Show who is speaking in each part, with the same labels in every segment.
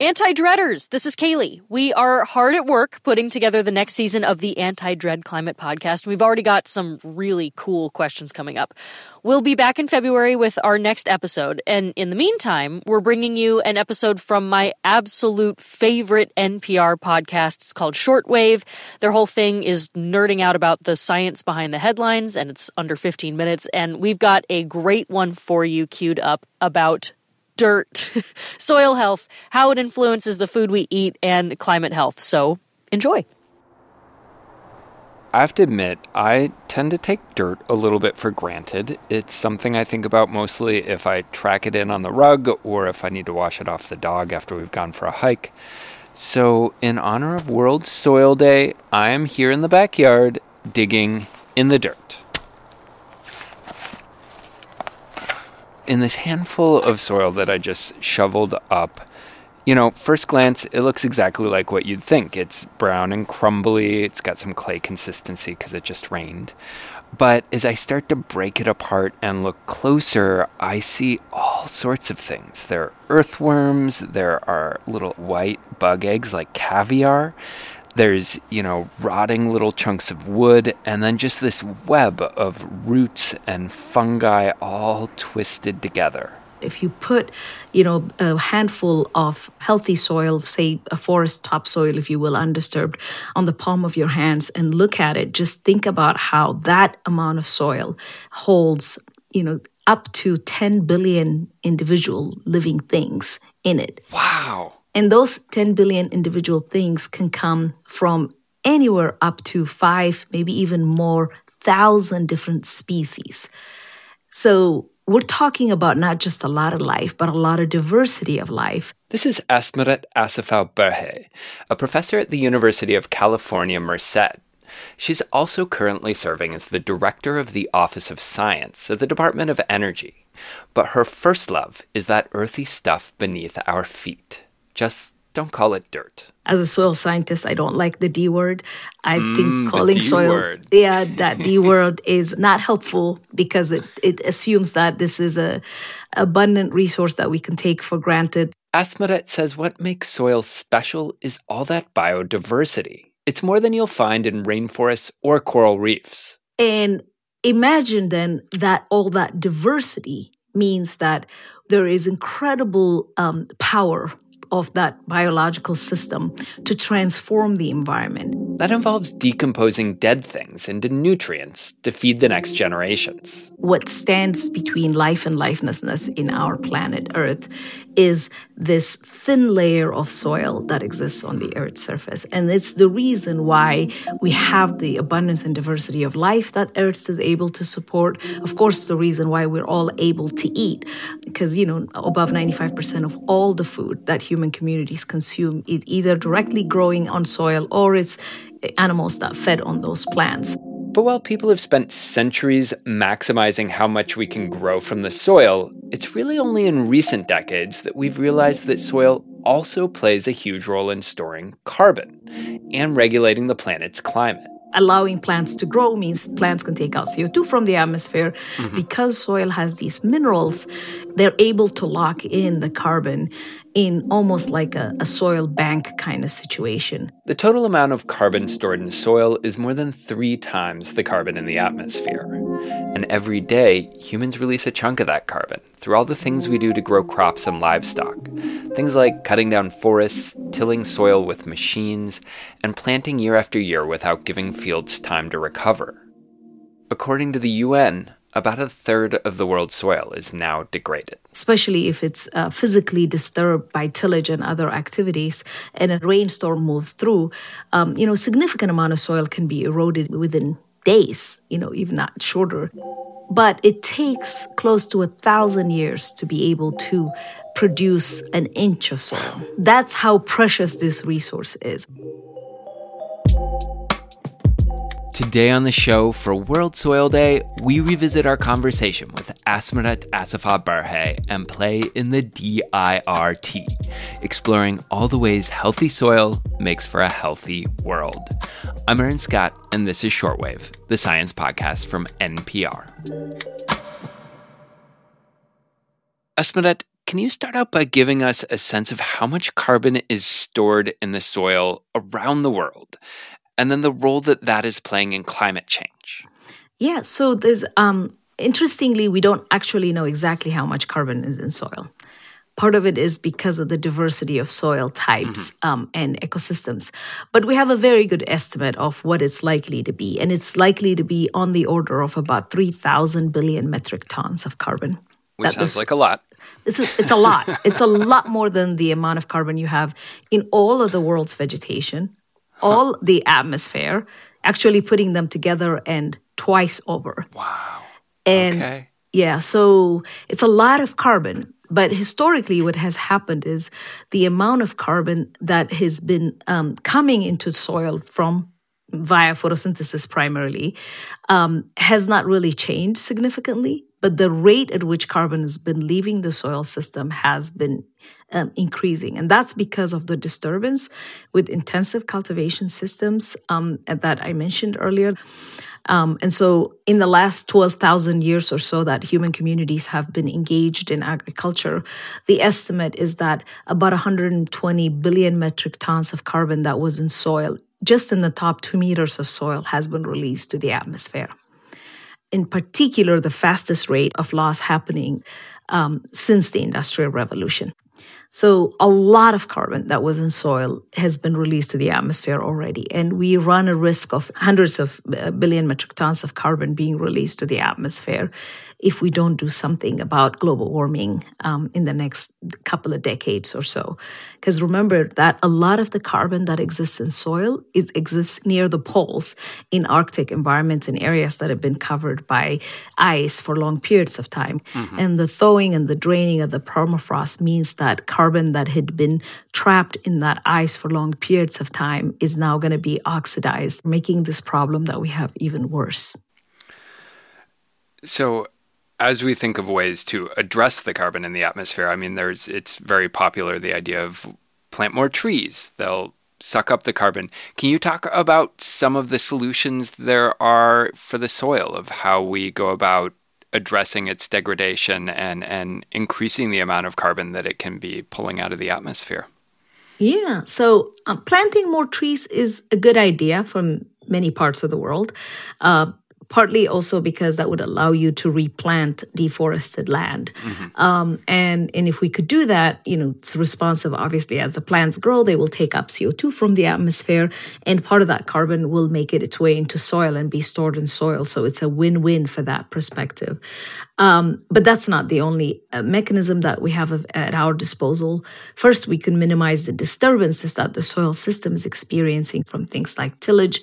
Speaker 1: Anti Dreaders, this is Kaylee. We are hard at work putting together the next season of the Anti Dread Climate podcast. We've already got some really cool questions coming up. We'll be back in February with our next episode. And in the meantime, we're bringing you an episode from my absolute favorite NPR podcast. It's called Shortwave. Their whole thing is nerding out about the science behind the headlines, and it's under 15 minutes. And we've got a great one for you queued up about dirt, soil health, how it influences the food we eat, and climate health. So enjoy.
Speaker 2: I have to admit, I tend to take dirt a little bit for granted. It's something I think about mostly if I track it in on the rug or if I need to wash it off the dog after we've gone for a hike. So, in honor of World Soil Day, I am here in the backyard digging in the dirt. In this handful of soil that I just shoveled up, you know, first glance, it looks exactly like what you'd think. It's brown and crumbly, it's got some clay consistency because it just rained. But as I start to break it apart and look closer, I see all sorts of things. There are earthworms, there are little white bug eggs like caviar. There's, you know, rotting little chunks of wood, and then just this web of roots and fungi all twisted together.
Speaker 3: If you put, you know, a handful of healthy soil, say a forest topsoil, if you will, undisturbed, on the palm of your hands and look at it, just think about how that amount of soil holds, you know, up to 10 billion individual living things in it.
Speaker 2: Wow.
Speaker 3: And those 10 billion individual things can come from anywhere up to five, maybe even more thousand different species. So we're talking about not just a lot of life, but a lot of diversity of life.
Speaker 2: This is Asmeret Asefaw Berhe, a professor at the University of California, Merced. She's also currently serving as the director of the Office of Science at the Department of Energy. But her first love is that earthy stuff beneath our feet. Just don't call it dirt.
Speaker 3: As a soil scientist, I don't like the D word. I
Speaker 2: Mm,
Speaker 3: think calling soil,
Speaker 2: word.
Speaker 3: yeah, that D word is not helpful because it, it assumes that this is a abundant resource that we can take for granted.
Speaker 2: Asmeret says what makes soil special is all that biodiversity. It's more than you'll find in rainforests or coral reefs.
Speaker 3: And imagine then that all that diversity means that there is incredible um, power of that biological system to transform the environment.
Speaker 2: That involves decomposing dead things into nutrients to feed the next generations.
Speaker 3: What stands between life and lifelessness in our planet Earth is this thin layer of soil that exists on the Earth's surface. And it's the reason why we have the abundance and diversity of life that Earth is able to support. Of course, the reason why we're all able to eat, because, you know, above 95% of all the food that human communities consume is either directly growing on soil or it's animals that fed on those plants.
Speaker 2: But while people have spent centuries maximizing how much we can grow from the soil, it's really only in recent decades that we've realized that soil also plays a huge role in storing carbon and regulating the planet's climate.
Speaker 3: allowing plants to grow means plants can take out CO2 from the atmosphere. Mm-hmm. Because soil has these minerals, they're able to lock in the carbon in almost like a, a soil bank kind of situation.
Speaker 2: The total amount of carbon stored in soil is more than three times the carbon in the atmosphere. And every day, humans release a chunk of that carbon through all the things we do to grow crops and livestock. Things like cutting down forests, tilling soil with machines, and planting year after year without giving fields time to recover. According to the UN, about a third of the world's soil is now degraded.
Speaker 3: Especially if it's uh, physically disturbed by tillage and other activities, and a rainstorm moves through, um, you know, significant amount of soil can be eroded within days, you know, even not shorter. But it takes close to a thousand years to be able to produce an inch of soil. That's how precious this resource is.
Speaker 2: Today on the show for World Soil Day, we revisit our conversation with Asmeret Asefaw Berhe and play in the DIRT, exploring all the ways healthy soil makes for a healthy world. I'm Aaron Scott, and this is Shortwave, the science podcast from NPR. Asmaret, can you start out by giving us a sense of how much carbon is stored in the soil around the world, and then the role that that is playing in climate change?
Speaker 3: Yeah, so there's um, interestingly, we don't actually know exactly how much carbon is in soil. Part of it is because of the diversity of soil types mm-hmm. um, and ecosystems. But we have a very good estimate of what it's likely to be. And it's likely to be on the order of about 3,000 billion metric tons of carbon.
Speaker 2: Which that sounds like a lot.
Speaker 3: It's a, it's a lot. it's a lot more than the amount of carbon you have in all of the world's vegetation, all huh. the atmosphere, actually putting them together and twice over.
Speaker 2: Wow.
Speaker 3: And okay. yeah, so it's a lot of carbon. But historically, what has happened is the amount of carbon that has been um, coming into soil from via photosynthesis primarily um, has not really changed significantly, but the rate at which carbon has been leaving the soil system has been um, increasing. And that's because of the disturbance with intensive cultivation systems um, that I mentioned earlier. Um, and so, in the last 12,000 years or so that human communities have been engaged in agriculture, the estimate is that about 120 billion metric tons of carbon that was in soil, just in the top two meters of soil, has been released to the atmosphere. In particular, the fastest rate of loss happening um, since the Industrial Revolution. So a lot of carbon that was in soil has been released to the atmosphere already. And we run a risk of hundreds of uh, billion metric tons of carbon being released to the atmosphere if we don't do something about global warming um, in the next couple of decades or so. Because remember that a lot of the carbon that exists in soil it exists near the poles in Arctic environments in areas that have been covered by ice for long periods of time. Mm-hmm. And the thawing and the draining of the permafrost means that carbon that had been trapped in that ice for long periods of time is now going to be oxidized, making this problem that we have even worse.
Speaker 2: So, as we think of ways to address the carbon in the atmosphere, I mean, there's it's very popular the idea of plant more trees. They'll suck up the carbon. Can you talk about some of the solutions there are for the soil of how we go about addressing its degradation and and increasing the amount of carbon that it can be pulling out of the atmosphere?
Speaker 3: Yeah, so uh, planting more trees is a good idea from many parts of the world. Uh, partly also because that would allow you to replant deforested land. Mm-hmm. Um, and, and if we could do that, you know, it's responsive, obviously, as the plants grow, they will take up CO2 from the atmosphere, and part of that carbon will make it its way into soil and be stored in soil. So it's a win win for that perspective. Um, but that's not the only uh, mechanism that we have at our disposal. First, we can minimize the disturbances that the soil system is experiencing from things like tillage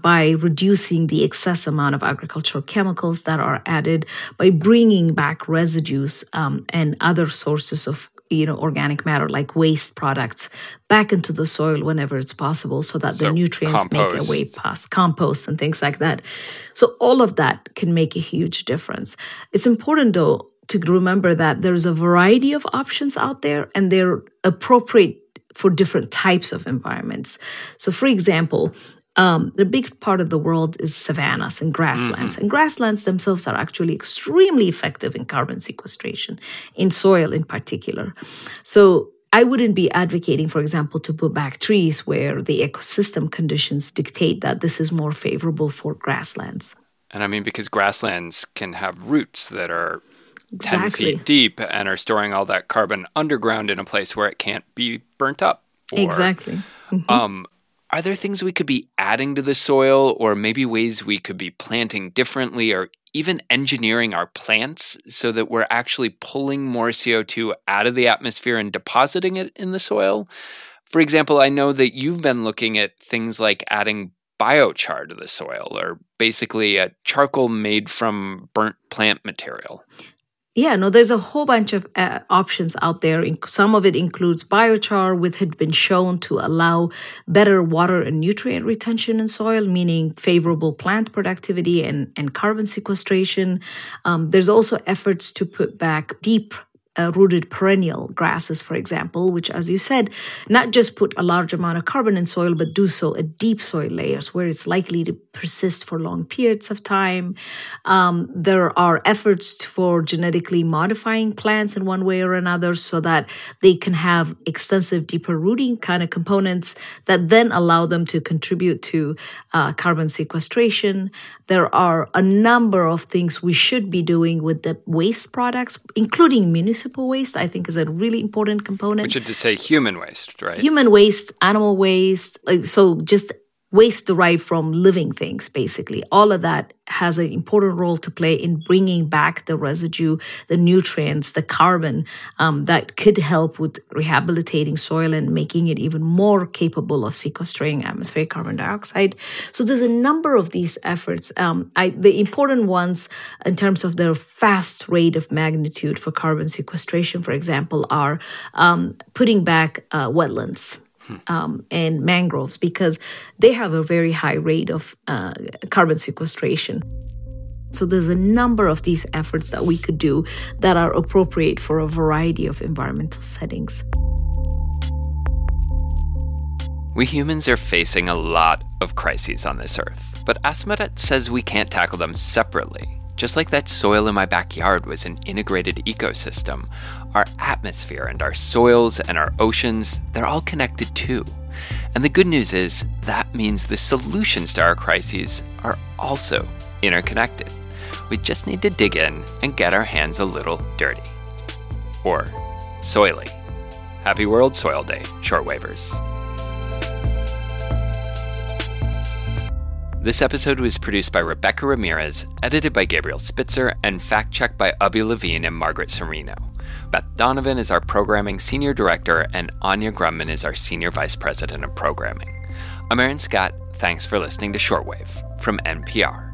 Speaker 3: by reducing the excess amount of agricultural chemicals that are added, by bringing back residues um, and other sources of you know organic matter like waste products back into the soil whenever it's possible so that so the nutrients compost. make their way past compost and things like that. So all of that can make a huge difference. It's important though to remember that there's a variety of options out there and they're appropriate for different types of environments. So for example um, the big part of the world is savannas and grasslands. Mm-hmm. And grasslands themselves are actually extremely effective in carbon sequestration, in soil in particular. So I wouldn't be advocating, for example, to put back trees where the ecosystem conditions dictate that this is more favorable for grasslands.
Speaker 2: And I mean, because grasslands can have roots that are exactly. 10 feet deep and are storing all that carbon underground in a place where it can't be burnt up.
Speaker 3: Or, exactly.
Speaker 2: Mm-hmm. Um, are there things we could be adding to the soil, or maybe ways we could be planting differently, or even engineering our plants so that we're actually pulling more CO2 out of the atmosphere and depositing it in the soil? For example, I know that you've been looking at things like adding biochar to the soil, or basically a charcoal made from burnt plant material
Speaker 3: yeah, no, there's a whole bunch of uh, options out there. Some of it includes biochar, which had been shown to allow better water and nutrient retention in soil, meaning favorable plant productivity and, and carbon sequestration. Um, there's also efforts to put back deep uh, rooted perennial grasses, for example, which, as you said, not just put a large amount of carbon in soil, but do so at deep soil layers where it's likely to persist for long periods of time. Um, there are efforts for genetically modifying plants in one way or another so that they can have extensive deeper rooting kind of components that then allow them to contribute to uh, carbon sequestration. There are a number of things we should be doing with the waste products, including municipal waste, I think is a really important component.
Speaker 2: Which is to say human waste, right?
Speaker 3: Human waste, animal waste. So just waste derived from living things, basically. All of that has an important role to play in bringing back the residue, the nutrients, the carbon um, that could help with rehabilitating soil and making it even more capable of sequestering atmospheric carbon dioxide. So there's a number of these efforts. Um, I, the important ones in terms of their fast rate of magnitude for carbon sequestration, for example, are um, putting back uh, wetlands um, and mangroves because they have a very high rate of uh, carbon sequestration. So there's a number of these efforts that we could do that are appropriate for a variety of environmental settings.
Speaker 2: We humans are facing a lot of crises on this earth, but Asmeret says we can't tackle them separately. Just like that soil in my backyard was an integrated ecosystem, our atmosphere and our soils and our oceans, they're all connected too. And the good news is that means the solutions to our crises are also interconnected. We just need to dig in and get our hands a little dirty. Or soily. Happy World Soil Day, shortwavers. This episode was produced by Rebecca Ramirez, edited by Gabriel Spitzer, and fact checked by Abby Levine and Margaret Cirino. Beth Donovan is our programming senior director, and Anya Grundmann is our senior vice president of programming. I'm Aaron Scott. Thanks for listening to Shortwave from NPR.